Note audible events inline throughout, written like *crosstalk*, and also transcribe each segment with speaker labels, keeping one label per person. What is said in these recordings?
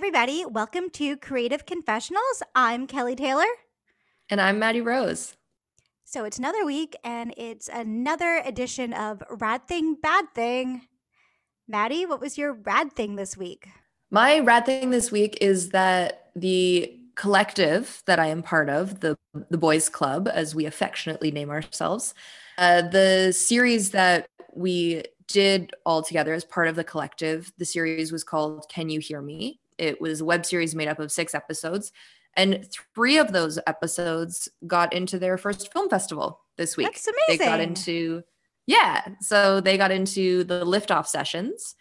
Speaker 1: Everybody. Welcome to Creative Confessionals. I'm Kelly Taylor.
Speaker 2: And I'm Maddie Rose.
Speaker 1: So it's another week and it's another edition of Rad Thing, Bad Thing. Maddie, what was your rad thing this week?
Speaker 2: My rad thing this week is that the collective that I am part of, the the Boys Club, as we affectionately name ourselves, uh, the series that we did all together as part of the collective. The series was called Can You Hear Me? It was a web series made up of six episodes. And three of those episodes got into their first film festival this week.
Speaker 1: That's amazing.
Speaker 2: They got into, yeah. So they got into the liftoff sessions.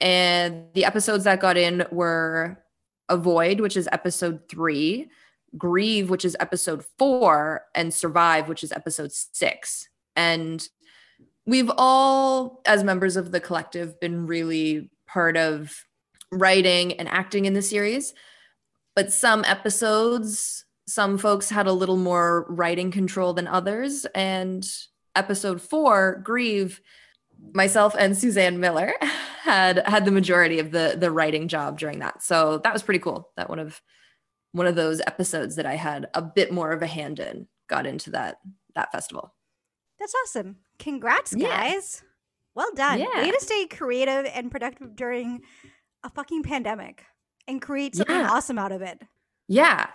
Speaker 2: And the episodes that got in were Avoid, which is episode three, Grieve, which is episode four, and Survive, which is episode six. And we've all, as members of the collective, been really part of writing and acting in the series. But some episodes, some folks had a little more writing control than others. And episode four, Grieve, myself and Suzanne Miller *laughs* had had the majority of the the writing job during that. So that was pretty cool. That one of one of those episodes that I had a bit more of a hand in got into that that festival.
Speaker 1: That's awesome. Congrats, guys. Yeah. Well done. Yeah. Way to stay creative and productive during a fucking pandemic and create something yeah. awesome out of it.
Speaker 2: Yeah.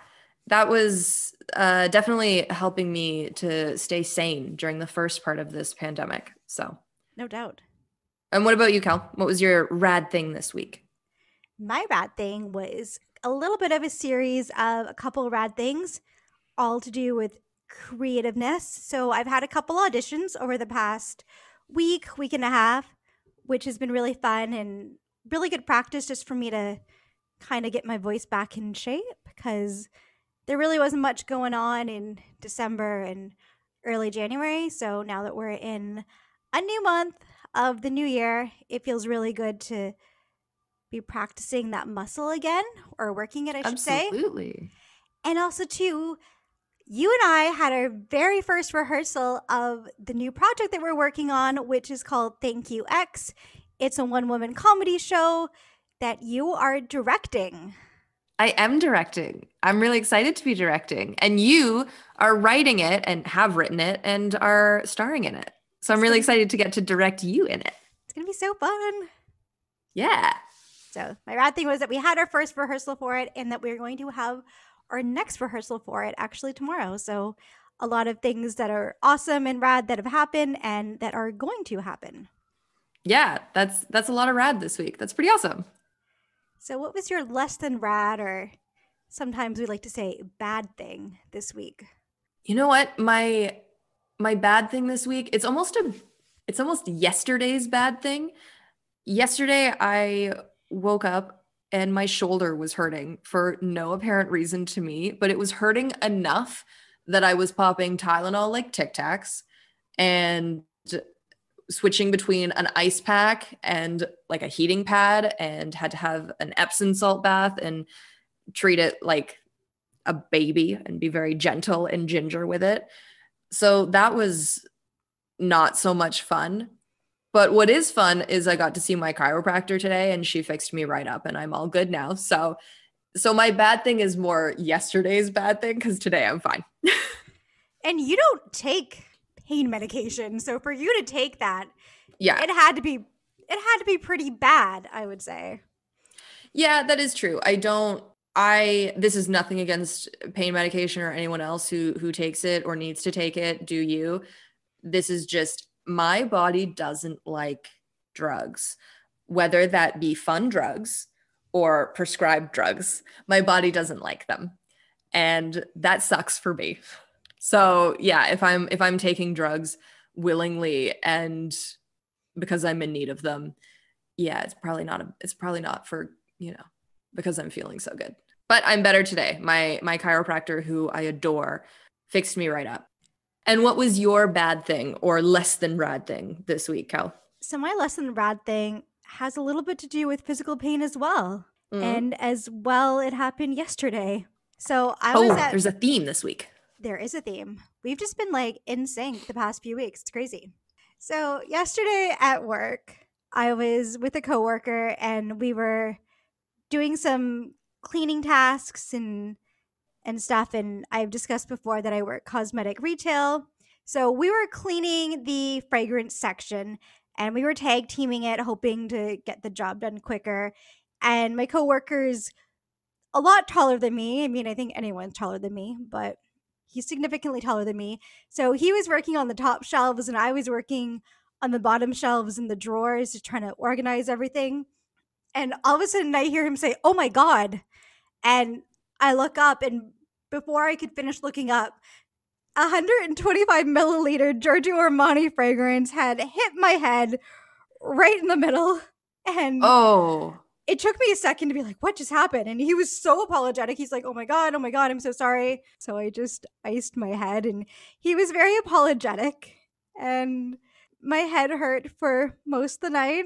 Speaker 2: That was uh, definitely helping me to stay sane during the first part of this pandemic. So,
Speaker 1: no doubt.
Speaker 2: And what about you, Kel? What was your rad thing this week?
Speaker 1: My rad thing was a little bit of a series of a couple rad things, all to do with creativeness. So I've had a couple auditions over the past week, week and a half, which has been really fun and really good practice just for me to kind of get my voice back in shape because there really wasn't much going on in December and early January. So now that we're in a new month of the new year, it feels really good to be practicing that muscle again or working it, I should
Speaker 2: Absolutely.
Speaker 1: say.
Speaker 2: Absolutely.
Speaker 1: And also, too, you and I had our very first rehearsal of the new project that we're working on, which is called Thank You X. It's a one woman comedy show that you are directing.
Speaker 2: I am directing. I'm really excited to be directing. And you are writing it and have written it and are starring in it. So I'm really excited to get to direct you in it.
Speaker 1: It's going to be so fun.
Speaker 2: Yeah.
Speaker 1: So my rad thing was that we had our first rehearsal for it and that we are going to have our next rehearsal for it actually tomorrow. So a lot of things that are awesome and rad that have happened and that are going to happen.
Speaker 2: Yeah, that's that's a lot of rad this week. That's pretty awesome.
Speaker 1: So what was your less than rad or sometimes we like to say bad thing this week?
Speaker 2: You know what? My my bad thing this week, it's almost a it's almost yesterday's bad thing. Yesterday I woke up and my shoulder was hurting for no apparent reason to me, but it was hurting enough that I was popping Tylenol like Tic Tacs and switching between an ice pack and like a heating pad and had to have an Epsom salt bath and treat it like a baby and be very gentle and ginger with it. So that was not so much fun. But what is fun is I got to see my chiropractor today and she fixed me right up and I'm all good now. So so my bad thing is more yesterday's bad thing cuz today I'm fine. *laughs*
Speaker 1: and you don't take pain medication. So for you to take that,
Speaker 2: yeah.
Speaker 1: It had to be it had to be pretty bad, I would say.
Speaker 2: Yeah, that is true. I don't I this is nothing against pain medication or anyone else who who takes it or needs to take it, do you? This is just my body doesn't like drugs, whether that be fun drugs or prescribed drugs. My body doesn't like them. And that sucks for me. *laughs* So, yeah, if I'm if I'm taking drugs willingly and because I'm in need of them, yeah, it's probably not a, it's probably not for, you know, because I'm feeling so good. But I'm better today. My my chiropractor who I adore fixed me right up. And what was your bad thing or less than rad thing this week, Kel?
Speaker 1: So my less than rad thing has a little bit to do with physical pain as well. Mm-hmm. And as well, it happened yesterday. So I
Speaker 2: oh,
Speaker 1: was at,
Speaker 2: there's a theme this week.
Speaker 1: There is a theme. We've just been like in sync the past few weeks. It's crazy. So yesterday at work, I was with a coworker and we were doing some cleaning tasks and and stuff and I've discussed before that I work cosmetic retail. So we were cleaning the fragrance section and we were tag teaming it hoping to get the job done quicker. And my coworkers a lot taller than me. I mean, I think anyone's taller than me, but he's significantly taller than me. So he was working on the top shelves and I was working on the bottom shelves in the drawers, just trying to organize everything. And all of a sudden I hear him say, Oh my God. And I look up and before I could finish looking up, 125 milliliter Giorgio Armani fragrance had hit my head right in the middle. And
Speaker 2: oh,
Speaker 1: it took me a second to be like, what just happened? And he was so apologetic. He's like, oh my God, oh my God, I'm so sorry. So I just iced my head and he was very apologetic. And my head hurt for most of the night.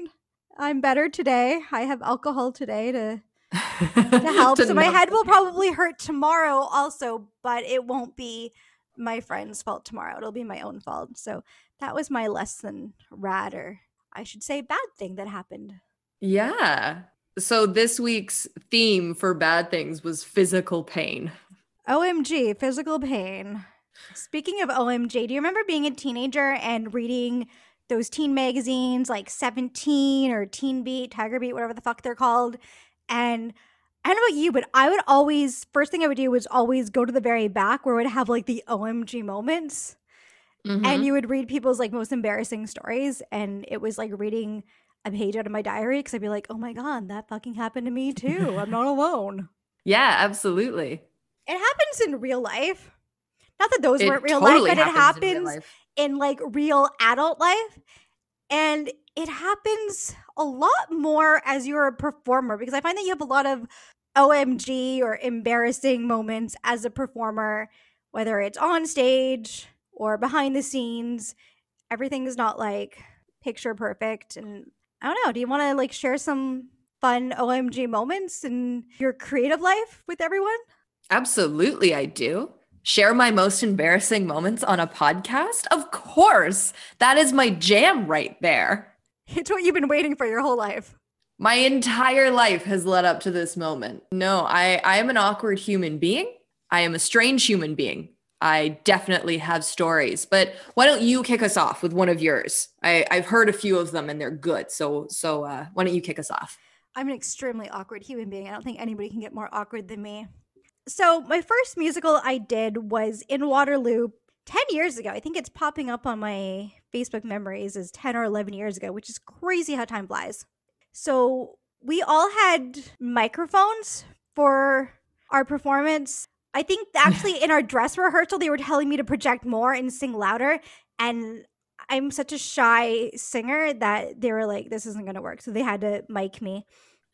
Speaker 1: I'm better today. I have alcohol today to to *laughs* help. to so my head will probably hurt tomorrow also, but it won't be my friend's fault tomorrow. It'll be my own fault. So that was my less than rad or I should say bad thing that happened.
Speaker 2: Yeah. So this week's theme for bad things was physical pain.
Speaker 1: OMG, physical pain. Speaking of OMG, do you remember being a teenager and reading those teen magazines like 17 or Teen Beat, Tiger Beat, whatever the fuck they're called? And I don't know about you, but I would always, first thing I would do was always go to the very back where it would have like the OMG moments. Mm-hmm. And you would read people's like most embarrassing stories. And it was like reading a page out of my diary because I'd be like, oh my God, that fucking happened to me *laughs* too. I'm not alone.
Speaker 2: Yeah, absolutely.
Speaker 1: It happens in real life. Not that those it weren't real totally life, but it happens in, in like real adult life. And it happens a lot more as you're a performer because I find that you have a lot of OMG or embarrassing moments as a performer, whether it's on stage or behind the scenes. Everything is not like picture perfect. And I don't know, do you want to like share some fun OMG moments in your creative life with everyone?
Speaker 2: Absolutely, I do. Share my most embarrassing moments on a podcast? Of course. That is my jam right there. *laughs*
Speaker 1: It's what you've been waiting for your whole life.
Speaker 2: My entire life has led up to this moment. No, I, I am an awkward human being. I am a strange human being. I definitely have stories, but why don't you kick us off with one of yours? I, I've heard a few of them and they're good. So, so uh, why don't you kick us off?
Speaker 1: I'm an extremely awkward human being. I don't think anybody can get more awkward than me. So, my first musical I did was in Waterloo 10 years ago. I think it's popping up on my Facebook memories as 10 or 11 years ago, which is crazy how time flies. So we all had microphones for our performance. I think *laughs* actually in our dress rehearsal, they were telling me to project more and sing louder. And I'm such a shy singer that they were like, this isn't going to work. So they had to mic me.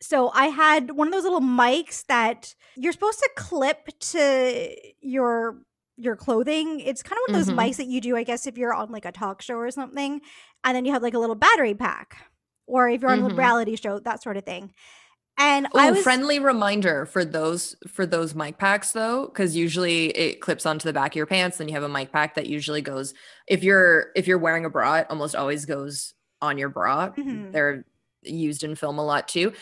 Speaker 1: So I had one of those little mics that you're supposed to clip to your your clothing. It's kind of one of those mm-hmm. mics that you do, I guess, if you're on like a talk show or something, and then you have like a little battery pack, or if you're on mm-hmm. a reality show, that sort of thing. And
Speaker 2: Ooh, I was friendly reminder for those for those mic packs though, because usually it clips onto the back of your pants. Then you have a mic pack that usually goes if you're if you're wearing a bra, it almost always goes on your bra. Mm-hmm. They're used in film a lot too.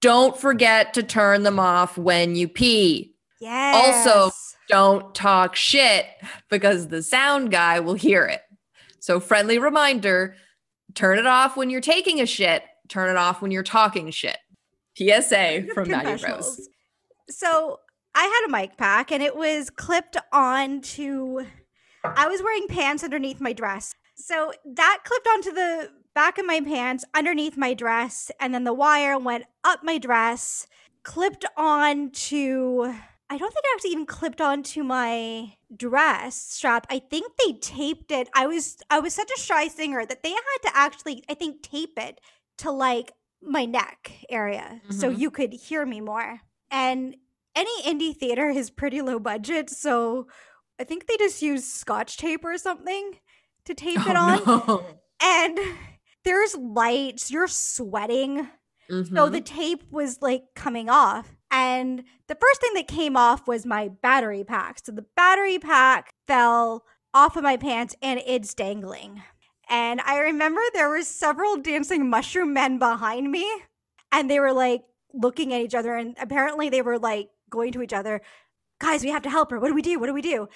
Speaker 2: Don't forget to turn them off when you pee.
Speaker 1: Yes.
Speaker 2: Also, don't talk shit because the sound guy will hear it. So, friendly reminder turn it off when you're taking a shit, turn it off when you're talking shit. PSA from Maddie Rose.
Speaker 1: So, I had a mic pack and it was clipped on to, I was wearing pants underneath my dress. So, that clipped onto the back of my pants underneath my dress, and then the wire went up my dress, clipped on to I don't think I actually even clipped onto my dress strap. I think they taped it. I was I was such a shy singer that they had to actually I think tape it to like my neck area mm-hmm. so you could hear me more. And any indie theater is pretty low budget, so I think they just use scotch tape or something to tape oh, it on. No. And there's lights, you're sweating. Mm-hmm. So the tape was like coming off. And the first thing that came off was my battery pack. So the battery pack fell off of my pants and it's dangling. And I remember there were several dancing mushroom men behind me and they were like looking at each other and apparently they were like going to each other guys we have to help her. What do we do? What do we do?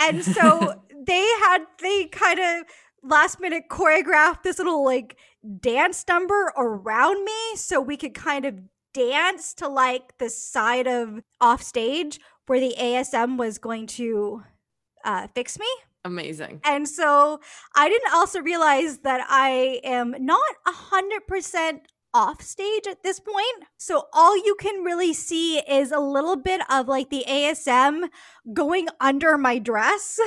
Speaker 1: And so *laughs* they had they kind of last minute choreographed this little like dance number around me so we could kind of dance to like the side of off stage where the ASM was going to uh, fix me.
Speaker 2: Amazing.
Speaker 1: And so I didn't also realize that I am not a hundred percent off stage at this point. So all you can really see is a little bit of like the ASM going under my dress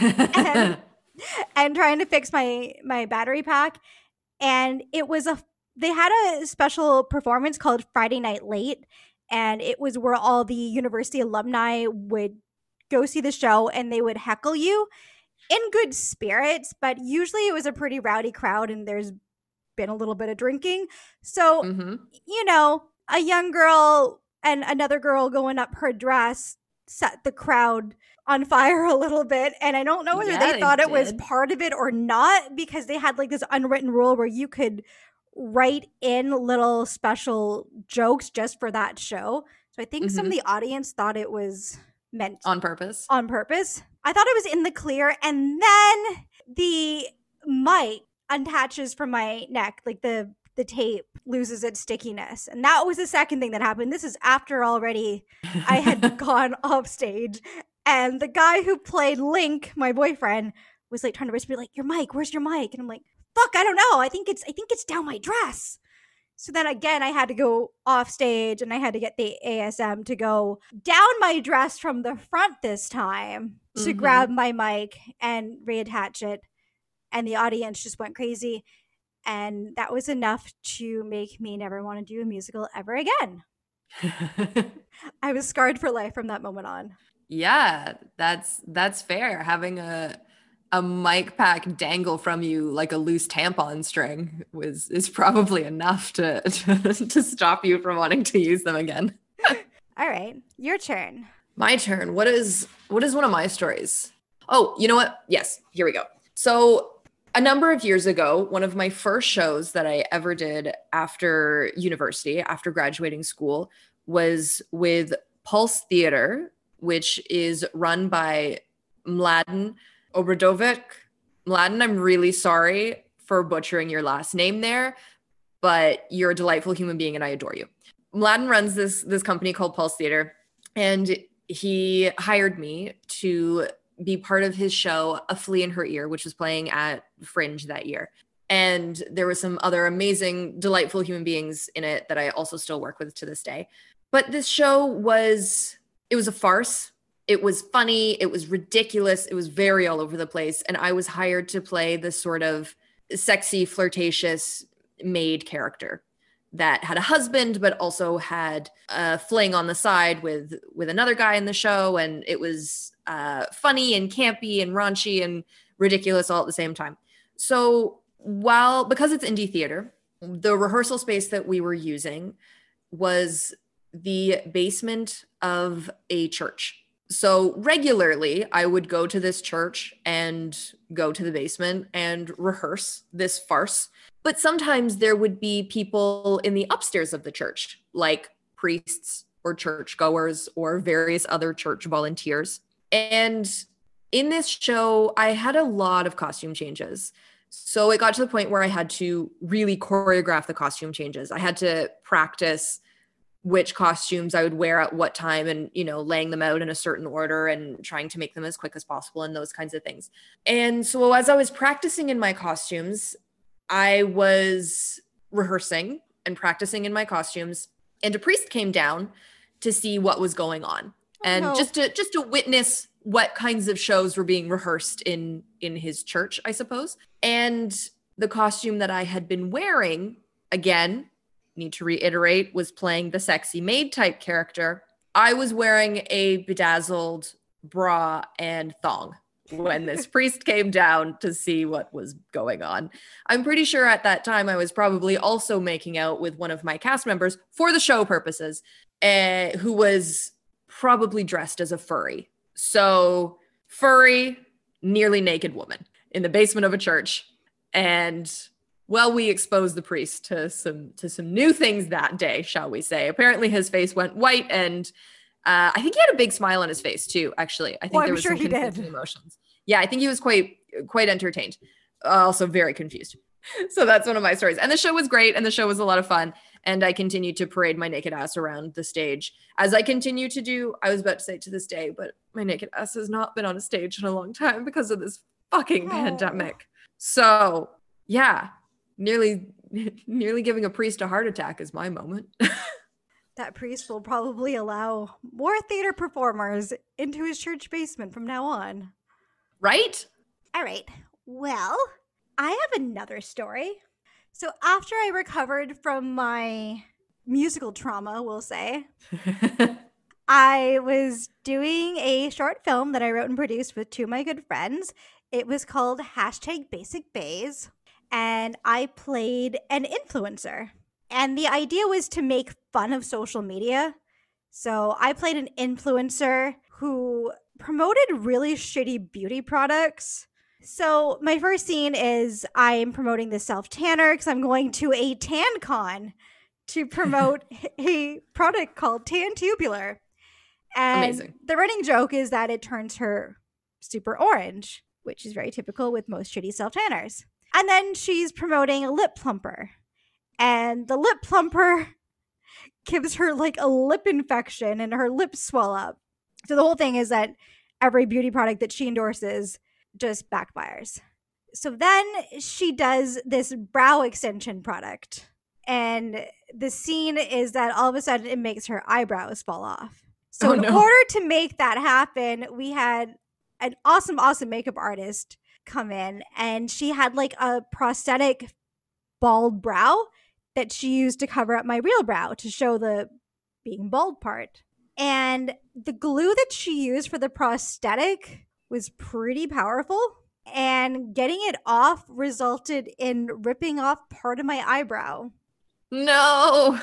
Speaker 1: and, *laughs* and trying to fix my my battery pack. And it was a they had a special performance called Friday Night Late and it was where all the university alumni would go see the show and they would heckle you in good spirits, but usually it was a pretty rowdy crowd and there's been a little bit of drinking. So, mm-hmm. you know, a young girl and another girl going up her dress set the crowd on fire *laughs* a little bit. And I don't know whether yeah, they thought it was part of it or not because they had like this unwritten rule where you could write in little special jokes just for that show. So I think mm-hmm. some of mm-hmm. the audience thought it was meant
Speaker 2: on purpose.
Speaker 1: On purpose. I thought it was in the clear. And then the mic unattaches from my neck, like the the tape loses its stickiness. And that was the second thing that happened. This is after already I had *laughs* gone off stage. And the guy who played Link, my boyfriend, was like trying to whisper, like, your mic, where's your mic? And I'm like, fuck, I don't know. I think it's I think it's down my dress. So then again, I had to go off stage and I had to get the ASM to go down my dress from the front this time to mm-hmm. grab my mic and reattach it. And the audience just went crazy. And that was enough to make me never want to do a musical ever again. *laughs* I was scarred for life from that moment on.
Speaker 2: Yeah, that's that's fair. Having a a mic pack dangle from you like a loose tampon string was is probably enough to, to, *laughs* to stop you from wanting to use them again. *laughs*
Speaker 1: All right, your turn.
Speaker 2: My turn. What is what is one of my stories? Oh, you know what? Yes, here we go. So a number of years ago, one of my first shows that I ever did after university, after graduating school, was with Pulse Theater, which is run by Mladen Obradovic. Mladen, I'm really sorry for butchering your last name there, but you're a delightful human being and I adore you. Mladen runs this this company called Pulse Theater, and he hired me to be part of his show A Flea in Her Ear, which was playing at Fringe that year. And there were some other amazing, delightful human beings in it that I also still work with to this day. But this show was it was a farce it was funny, it was ridiculous, it was very all over the place. And I was hired to play this sort of sexy, flirtatious maid character that had a husband but also had a fling on the side with with another guy in the show and it was uh, funny and campy and raunchy and ridiculous all at the same time so while because it's indie theater the rehearsal space that we were using was the basement of a church so regularly, I would go to this church and go to the basement and rehearse this farce. But sometimes there would be people in the upstairs of the church, like priests or churchgoers or various other church volunteers. And in this show, I had a lot of costume changes. So it got to the point where I had to really choreograph the costume changes. I had to practice which costumes I would wear at what time and, you know, laying them out in a certain order and trying to make them as quick as possible and those kinds of things. And so as I was practicing in my costumes, I was rehearsing and practicing in my costumes and a priest came down to see what was going on oh, and no. just to just to witness what kinds of shows were being rehearsed in in his church, I suppose. And the costume that I had been wearing again need to reiterate, was playing the sexy maid type character. I was wearing a bedazzled bra and thong when this *laughs* priest came down to see what was going on. I'm pretty sure at that time I was probably also making out with one of my cast members for the show purposes, uh, who was probably dressed as a furry. So, furry, nearly naked woman in the basement of a church. And well, we exposed the priest to some to some new things that day, shall we say? Apparently, his face went white, and uh, I think he had a big smile on his face too. Actually, I think
Speaker 1: Well,
Speaker 2: there
Speaker 1: I'm
Speaker 2: was
Speaker 1: sure
Speaker 2: some
Speaker 1: he did.
Speaker 2: conflicting emotions. Yeah, I think he was quite quite entertained, uh, also very confused. *laughs* So that's one of my stories. And the show was great, and the show was a lot of fun. And I continued to parade my naked ass around the stage as I continue to do. I was about to say to this day, but my naked ass has not been on a stage in a long time because of this fucking
Speaker 1: Oh.
Speaker 2: pandemic. So yeah, nearly *laughs* nearly giving a priest a heart attack is my moment. *laughs*
Speaker 1: That priest will probably allow more theater performers into his church basement from now on.
Speaker 2: right?
Speaker 1: All right. Well, I have another story. So after I recovered from my musical trauma, we'll say, *laughs* I was doing a short film that I wrote and produced with two of my good friends. It was called hashtag Basic Bays, and I played an influencer. And the idea was to make fun of social media. So I played an influencer who promoted really shitty beauty products. So my first scene is I'm promoting the self tanner because I'm going to a tan con to *laughs* promote a product called Tan Tubular. And
Speaker 2: Amazing.
Speaker 1: the running joke is that it turns her super orange, which is very typical with most shitty self tanners. And then she's promoting a lip plumper. And the lip plumper *laughs* gives her like a lip infection and her lips swell up. So the whole thing is that every beauty product that she endorses just backfires. So then she does this brow extension product. And the scene is that all of a sudden it makes her eyebrows fall off. So,
Speaker 2: Oh,
Speaker 1: in
Speaker 2: no.
Speaker 1: order to make that happen, we had an awesome, awesome makeup artist come in, and she had like a prosthetic bald brow that she used to cover up my real brow to show the being bald part. And the glue that she used for the prosthetic was pretty powerful. And getting it off resulted in ripping off part of my eyebrow.
Speaker 2: No.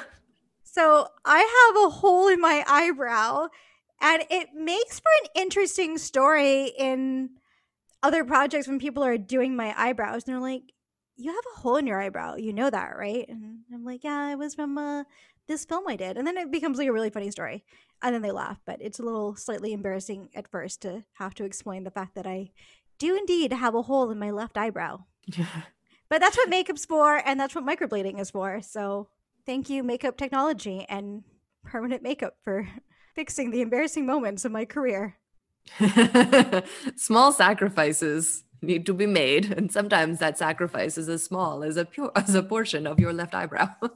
Speaker 1: So I have a hole in my eyebrow, and it makes for an interesting story in other projects when people are doing my eyebrows. And they're like, You have a hole in your eyebrow. You know that, right? And I'm like, Yeah, it was from uh, this film I did. And then it becomes like a really funny story. And then they laugh, but it's a little slightly embarrassing at first to have to explain the fact that I do indeed have a hole in my left eyebrow. But that's what makeup's for, and that's what microblading is for. So thank you, makeup technology and permanent makeup, for *laughs* fixing the embarrassing moments of my career. *laughs*
Speaker 2: small sacrifices need to be made, and sometimes that sacrifice is as small as a pure as a portion of your left eyebrow. *laughs*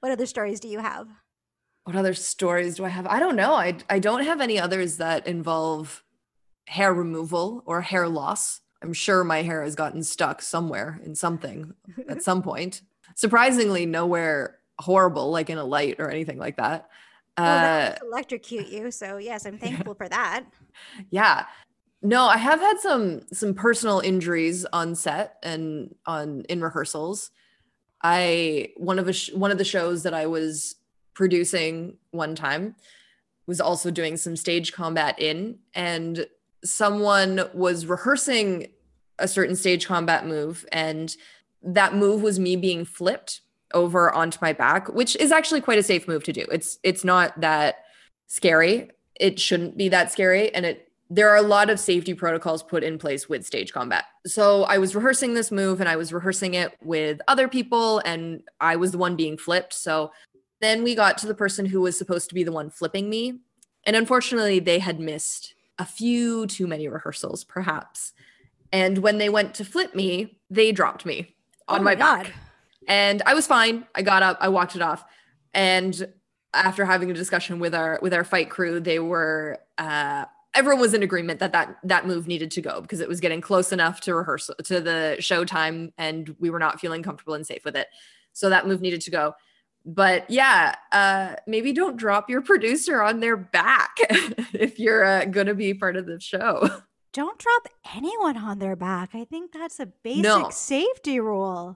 Speaker 1: What other stories do you have?
Speaker 2: what other stories do I have? I don't know. I I don't have any others that involve hair removal or hair loss. I'm sure my hair has gotten stuck somewhere in something at *laughs* some point. Surprisingly, nowhere horrible, like in a light or anything like that.
Speaker 1: Well,
Speaker 2: Uh,
Speaker 1: would electrocute you. So yes, I'm thankful for that.
Speaker 2: yeah no i have had some some personal injuries on set and on in rehearsals i one of a sh- one of the shows that i was producing one time was also doing some stage combat in and someone was rehearsing a certain stage combat move and that move was me being flipped over onto my back which is actually quite a safe move to do it's it's not that scary it shouldn't be that scary and it there are a lot of safety protocols put in place with stage combat. So I was rehearsing this move and I was rehearsing it with other people and I was the one being flipped. So then we got to the person who was supposed to be the one flipping me. And unfortunately, they had missed a few too many rehearsals, perhaps. And when they went to flip me, they dropped me on
Speaker 1: Oh
Speaker 2: my,
Speaker 1: my
Speaker 2: back.
Speaker 1: God.
Speaker 2: And I was fine. I got up, I walked it off. And after having a discussion with our with our fight crew, they were uh everyone was in agreement that that that move needed to go because it was getting close enough to rehearsal to the show time and we were not feeling comfortable and safe with it. So that move needed to go. But yeah, uh maybe don't drop your producer on their back *laughs* if you're uh, going to be part of the show.
Speaker 1: Don't drop anyone on their back. I think that's a basic
Speaker 2: No.
Speaker 1: safety rule.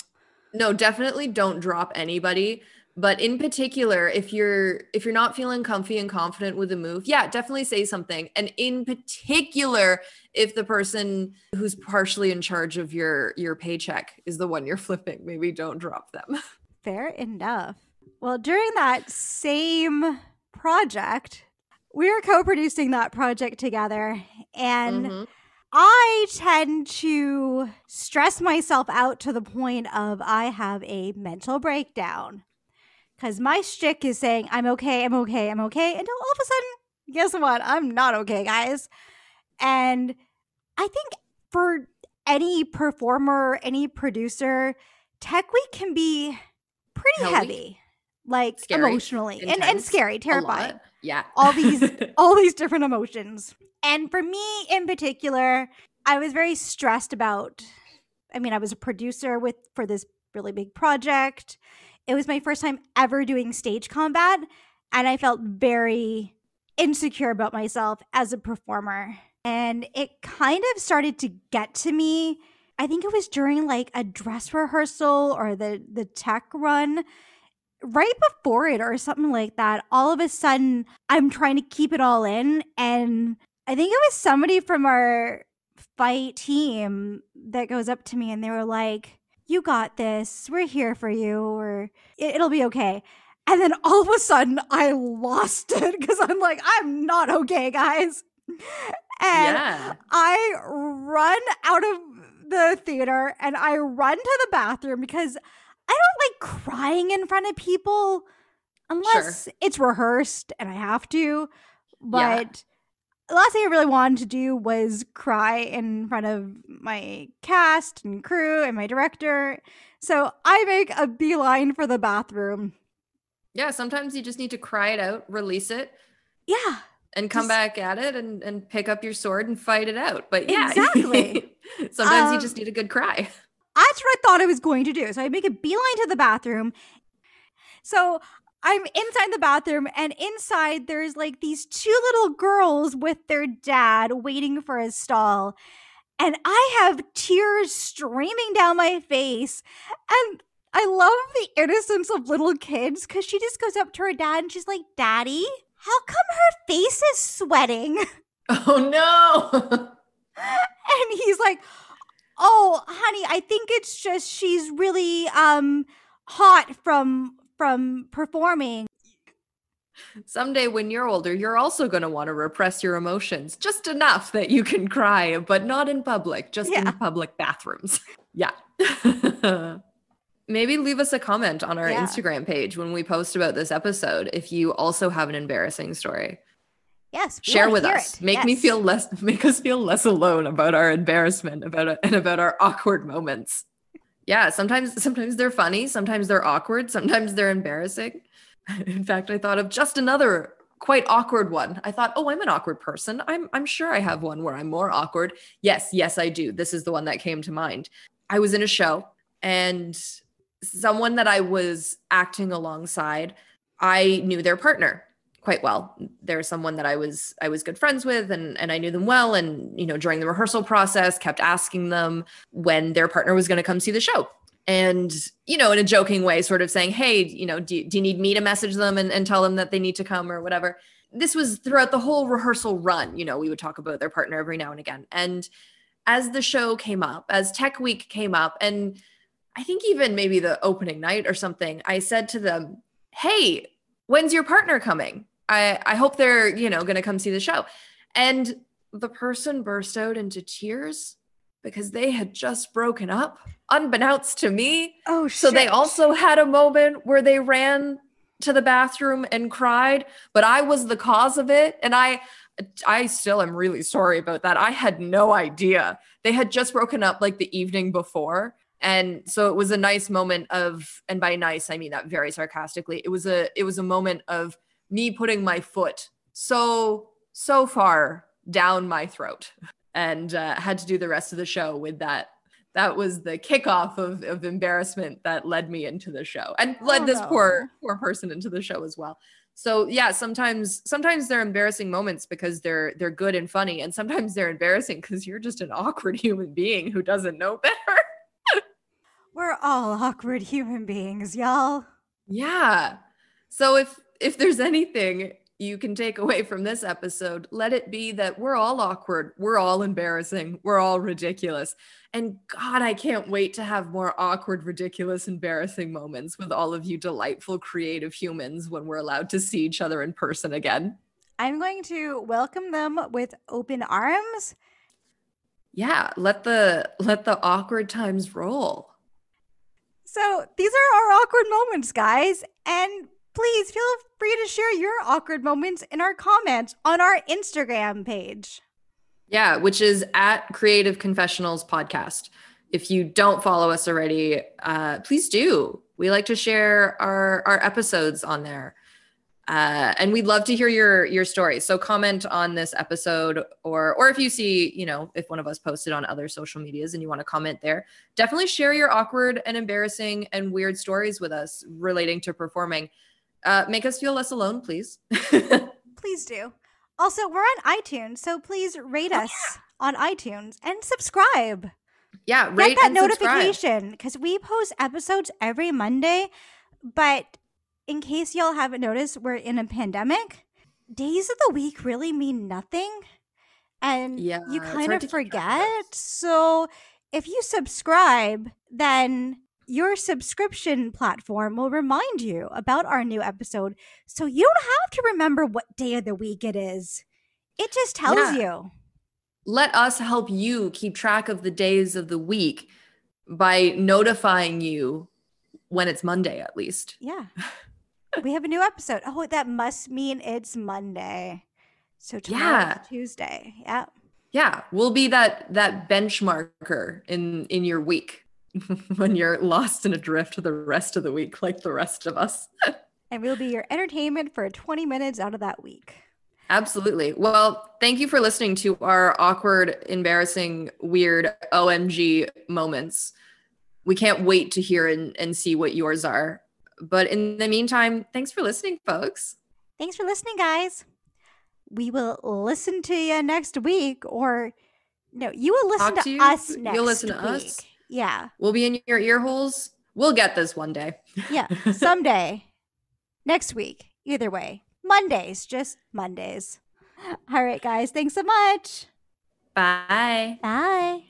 Speaker 2: No, definitely don't drop anybody. but in particular if you're if you're not feeling comfy and confident with a move yeah definitely say something and in particular if the person who's partially in charge of your your paycheck is the one you're *laughs* flipping maybe don't drop them
Speaker 1: fair enough well during that same project we were co-producing that project together and mm-hmm. I tend to stress myself out to the point of I have a mental breakdown because my shtick is saying I'm okay, I'm okay, I'm okay, until all of a sudden, guess what? I'm not okay, guys. And I think for any performer, any producer, tech week can be pretty Hell heavy, week. like scary, emotionally intense, and, and scary, terrifying.
Speaker 2: Yeah,
Speaker 1: all these *laughs* all these different emotions. And for me in particular, I was very stressed about. I mean, I was a producer with for this really big project it was my first time ever doing stage combat, and I felt very insecure about myself as a performer. And it kind of started to get to me. I think it was during like a dress rehearsal or the the tech run right before it or something like that. All of a sudden, I'm trying to keep it all in and I think it was somebody from our fight team that goes up to me and they were like, you got this. We're here for you, or it'll be okay. And then all of a sudden, I lost *laughs* it because I'm like, I'm not okay, guys. And yeah. I run out of the theater and I run to the bathroom because I don't like crying in front of people unless sure. it's rehearsed and I have to. But the last thing I really wanted to do was cry in front of my cast and crew and my director. So I make a beeline for the bathroom.
Speaker 2: Yeah, sometimes you just need to cry it out, release it.
Speaker 1: Yeah.
Speaker 2: And come just, back at it and, and pick up your sword and fight it out. But yeah, *laughs*
Speaker 1: exactly.
Speaker 2: sometimes um, you just need a good cry.
Speaker 1: That's what I thought I was going to do. So I make a beeline to the bathroom. So I'm inside the bathroom, and inside there's like these two little girls with their dad waiting for his stall. And I have tears streaming down my face. And I love the innocence of little kids because she just goes up to her dad and she's like, Daddy, how come her face is sweating? *laughs*
Speaker 2: Oh no. *laughs*
Speaker 1: and he's like, Oh, honey, I think it's just she's really um hot from from performing.
Speaker 2: Someday, when you're older, you're also going to want to repress your emotions just enough that you can cry, but not in public, just yeah. in public bathrooms. *laughs* yeah. *laughs* Maybe leave us a comment on our yeah. Instagram page when we post about this episode if you also have an embarrassing story.
Speaker 1: Yes,
Speaker 2: share with us. It. Make yes. me feel less *laughs* make us feel less alone about our embarrassment about and about our awkward moments. Yeah sometimes sometimes they're funny sometimes they're awkward sometimes they're embarrassing. *laughs* In fact i thought of just another quite awkward one. I thought oh i'm an awkward person. I'm i'm sure i have one where i'm more awkward. Yes yes i do. This is the one that came to mind. I was in a show and someone that i was acting alongside i knew their partner quite well. There's someone that I was I was good friends with and and I knew them well and you know during the rehearsal process kept asking them when their partner was going to come see the show. And you know in a joking way sort of saying, "Hey, you know, do, do you need me to message them and, and tell them that they need to come or whatever?" This was throughout the whole rehearsal run, you know, we would talk about their partner every now and again. And as the show came up, as Tech Week came up and I think even maybe the opening night or something, I said to them, "Hey, when's your partner coming?" I, I hope they're, you know, going to come see the show. And the person burst out into tears because they had just broken up, unbeknownst to me.
Speaker 1: Oh,
Speaker 2: so they also had a moment where they ran to the bathroom and cried, but I was the cause of it. And I, I still am really sorry about that. I had no idea. They had just broken up like the evening before. And so it was a nice moment of, and by nice, I mean that very sarcastically. It was a, it was a moment of me putting my foot so so far down my throat and uh, had to do the rest of the show with that that was the kickoff of, of embarrassment that led me into the show and led oh, this no. poor poor person into the show as well so yeah sometimes sometimes they're embarrassing moments because they're they're good and funny and sometimes they're embarrassing because you're just an awkward *laughs* human being who doesn't know better
Speaker 1: we're all awkward human beings y'all
Speaker 2: Yeah. So if if there's anything you can take away from this episode, let it be that we're all awkward, we're all embarrassing, we're all ridiculous. And God, I can't wait to have more awkward, ridiculous, embarrassing moments with all of you delightful, creative humans when we're allowed to see each other in person again.
Speaker 1: I'm going to welcome them with open arms.
Speaker 2: Yeah, let the let the awkward times roll.
Speaker 1: So, these are our awkward moments, guys, and please feel free to share your awkward moments in our comments on our Instagram page.
Speaker 2: Yeah, which is at Creative Confessionals Podcast. If you don't follow us already, uh, please do. We like to share our our episodes on there. Uh, and we'd love to hear your your stories. So comment on this episode, or or if you see, you know, if one of us posted on other social medias and you want to comment there, definitely share your awkward and embarrassing and weird stories with us relating to performing. Uh, make us feel less alone, please. *laughs*
Speaker 1: please do. Also, we're on iTunes, so please rate oh, us yeah. on iTunes and subscribe.
Speaker 2: Yeah, rate
Speaker 1: Get that notification because we post episodes every Monday, but in case y'all haven't noticed, we're in a pandemic. Days of the week really mean nothing. And yeah, you kind of forget. So if you subscribe, then your subscription platform will remind you about our new episode. So you don't have to remember what day of the week it is. It just tells yeah. you.
Speaker 2: Let us help you keep track of the days of the week by notifying you when it's Monday, at least.
Speaker 1: Yeah. *laughs* we have a new episode. Oh, that must mean it's Monday. So tomorrow yeah. Tuesday. Yeah.
Speaker 2: Yeah, we'll be that that benchmarker in in your week *laughs* when you're lost in a drift the rest of the week like the rest of us. *laughs*
Speaker 1: and we'll be your entertainment for 20 minutes out of that week.
Speaker 2: Absolutely. Well, thank you for listening to our awkward, embarrassing, weird OMG moments. We can't wait to hear and, and see what yours are. But in the meantime, thanks for listening, folks.
Speaker 1: Thanks for listening, guys. We will listen to you next week, or no, you will listen to, to us next You'll listen to week. us. Yeah.
Speaker 2: We'll be in your ear holes. We'll get this one day.
Speaker 1: yeah, *laughs* someday. next week. Either way. Mondays, just Mondays. All right, guys. Thanks so much.
Speaker 2: Bye.
Speaker 1: Bye.